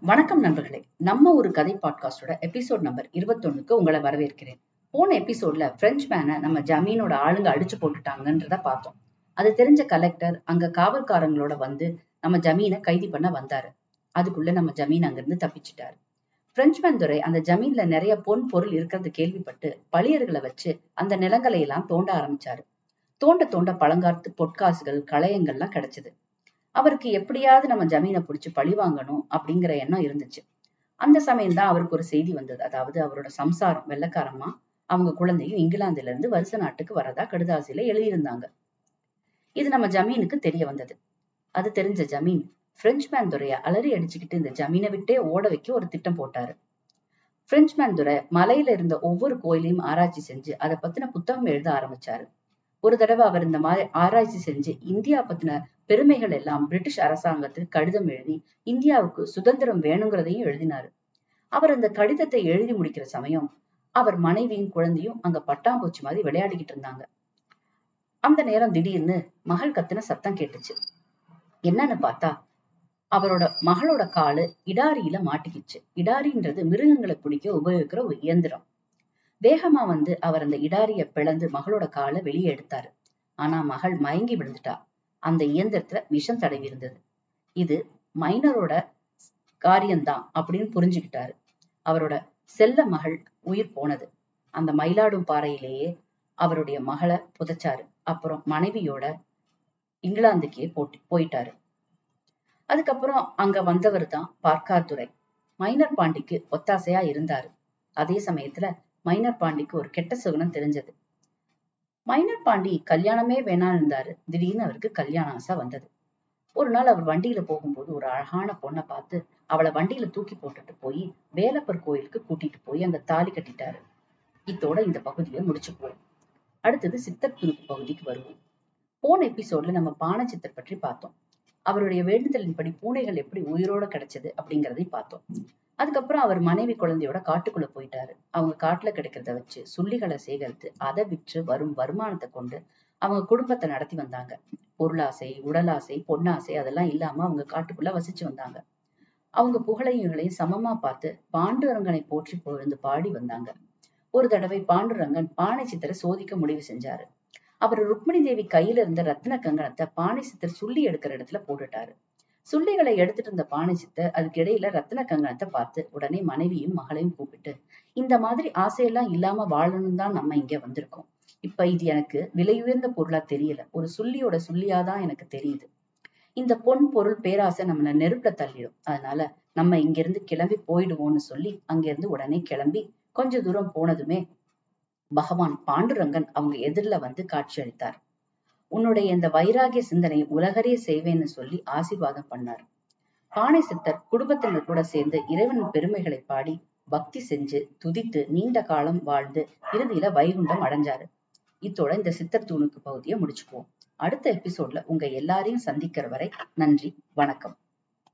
வணக்கம் நண்பர்களே. நம்ம ஒரு கதை பாட்காஸ்டோட எபிசோட் நம்பர் இருபத்தொன்னுக்கு உங்களை வரவேற்கிறேன். போன எபிசோட்ல பிரெஞ்சு மேனை நம்ம ஜமீனோட ஆளுங்க அடிச்சு போட்டுட்டாங்கன்றத பார்த்தோம். அது தெரிஞ்ச கலெக்டர் அங்க காவல்காரங்களோட வந்து நம்ம ஜமீனை கைது பண்ண வந்தாரு. அதுக்குள்ள நம்ம ஜமீன் அங்கிருந்து தப்பிச்சிட்டாரு. பிரெஞ்சு மேன் துறை அந்த ஜமீன்ல நிறைய பொன் பொருள் இருக்கிறது கேள்விப்பட்டு பழியர்களை வச்சு அந்த நிலங்களை எல்லாம் தோண்ட ஆரம்பிச்சாரு. தோண்ட தோண்ட பழங்காத்து பொற்காசுகள் களையங்கள்லாம் கிடைச்சது. அவருக்கு எப்படியாவது நம்ம ஜமீனை பிடிச்சி பழி வாங்கணும் அப்படிங்கிற எண்ணம் இருந்துச்சு. அந்த சமயம் தான் அவருக்கு ஒரு செய்தி வந்தது. அதாவது அவரோட சம்சாரம் வெள்ளக்காரமா அவங்க குழந்தையும் இங்கிலாந்துல இருந்து வருஷ நாட்டுக்கு வரதா கடுதாசியில எழுதியிருந்தாங்க. இது நம்ம ஜமீனுக்கு தெரிய வந்தது. அது தெரிஞ்ச ஜமீன் பிரெஞ்சு மேன் துறைய அலறி அடிச்சுக்கிட்டு இந்த ஜமீனை விட்டே ஓட வைக்க ஒரு திட்டம் போட்டாரு. பிரெஞ்சுமேன் துறை மலையில இருந்த ஒவ்வொரு கோயிலையும் ஆராய்ச்சி செஞ்சு அதை பத்தின புத்தகம் எழுத ஆரம்பிச்சாரு. ஒரு தடவை அவர் இந்த மாதிரி ஆராய்ச்சி செஞ்சு இந்தியா பத்தின பெருமைகள் எல்லாம் பிரிட்டிஷ் அரசாங்கத்தில் கடிதம் எழுதி இந்தியாவுக்கு சுதந்திரம் வேணுங்கிறதையும் எழுதினாரு. அவர் அந்த கடிதத்தை எழுதி முடிக்கிற சமயம் அவர் மனைவியும் குழந்தையும் அங்க பட்டாம்பூச்சி மாதிரி விளையாடிக்கிட்டு இருந்தாங்க. அந்த நேரம் திடீர்னு மகள் கத்துன சத்தம் கேட்டுச்சு. என்னன்னு பார்த்தா அவரோட மகளோட காலு இடாரியில மாட்டிக்கிச்சு. இடாரின்றது மிருகங்களை பிடிக்க உபயோகிக்கிற ஒரு இயந்திரம். வேகமா வந்து அவர் அந்த இடாரிய பிளந்து மகளோட காலை வெளியே எடுத்தாரு. ஆனா மகள் மயங்கி விழுந்துட்டா. அந்த இயந்திரத்துல விஷம் தடவி இருந்தது. இது மைனரோட காரியம்தான் அப்படின்னு புரிஞ்சுக்கிட்டாரு. அவரோட செல்ல மகள் உயிர் போனது. அந்த மயிலாடும் பாறையிலேயே அவருடைய மகளை புதைச்சாரு. அப்புறம் மனைவியோட இங்கிலாந்துக்கே போட்டு போயிட்டாரு. அதுக்கப்புறம் அங்க வந்தவர் தான் பார்க்காதுரை மைனர் பாண்டிக்கு ஒத்தாசையா இருந்தாரு. அதே சமயத்துல மைனர் பாண்டிக்கு ஒரு கெட்ட சுகுணம் தெரிஞ்சது. மைனர் பாண்டி கல்யாணமே வேணாம் இருந்தாரு திடீர்னு அவருக்கு கல்யாண ஆசை வந்தது. ஒரு நாள் அவர் வண்டியில போகும்போது ஒரு அழகான பொண்ணை பார்த்து அவளை வண்டியில தூக்கி போட்டுட்டு போய் வேலப்பர் கோயிலுக்கு கூட்டிட்டு போய் அங்க தாலி கட்டிட்டாரு. இத்தோட இந்த பகுதியை முடிச்சுப்போம் அடுத்தது சித்தர் துணுக்கு பகுதிக்கு வருவோம். போன எபிசோட்ல நம்ம பானை சித்தர் பற்றி பார்த்தோம். அவருடைய வேண்டுதலின்படி பூனைகள் எப்படி உயிரோட கிடைச்சது அப்படிங்கறதை பார்த்தோம். அதுக்கப்புறம் அவர் மனைவி குழந்தையோட காட்டுக்குள்ள போயிட்டாரு. அவங்க காட்டுல கிடைக்கிறத வச்சு சுள்ளிகளை சேகரித்து அதை விற்று வரும் வருமானத்தை கொண்டு அவங்க குடும்பத்தை நடத்தி வந்தாங்க. பொருளாசை உடலாசை பொன்னாசை அதெல்லாம் இல்லாம அவங்க காட்டுக்குள்ள வசிச்சு வந்தாங்க. அவங்க புகழையும் சமமா பார்த்து பாண்டுரங்கனை போற்றி புகழ்ந்து பாடி வந்தாங்க. ஒரு தடவை பாண்டுரங்கன் பானை சித்தரை சோதிக்க முடிவு செஞ்சாரு. அவர் ருக்மிணி தேவி கையில இருந்த ரத்ன கங்கணத்தை பானை சித்தர் சுள்ளி எடுக்கிற இடத்துல போட்டுட்டாரு. சுள்ளிகளை எடுத்துட்டு இருந்த பானை சித்தர் அதுக்கு இடையில ரத்ன கங்கணத்தை பார்த்து உடனே மனைவியும் மகளையும் கூப்பிட்டு இந்த மாதிரி ஆசையெல்லாம் இல்லாம வாழணும் தான் நம்ம இங்க வந்திருக்கோம். இப்ப இது எனக்கு விலையுயர்ந்த பொருளா தெரியல. ஒரு சுள்ளியோட சுள்ளியாதான் எனக்கு தெரியுது. இந்த பொன் பொருள் பேராசை நம்மள நெருப்புல தள்ளிடும். அதனால நம்ம இங்க இருந்து கிளம்பி போயிடுவோம்னு சொல்லி அங்கிருந்து உடனே கிளம்பி கொஞ்ச தூரம் போனதுமே பகவான் பாண்டுரங்கன் அவங்க எதிரில வந்து காட்சி அளித்தார். உன்னுடைய இந்த வைராகிய சிந்தனை உலகறிய செய்வேன்னு சொல்லி ஆசீர்வாதம் பண்ணார். பானை சித்தர் குடும்பத்தினர் கூட சேர்ந்து இறைவன் பெருமைகளை பாடி பக்தி செஞ்சு துதித்து நீண்ட காலம் வாழ்ந்து இறுதியில வைகுண்டம் அடைஞ்சாரு. இத்தோட இந்த சித்தர் தூணுக்கு பகுதியை முடிச்சுக்குவோம். அடுத்த எபிசோட்ல உங்க எல்லாரையும் சந்திக்கிற வரை நன்றி வணக்கம்.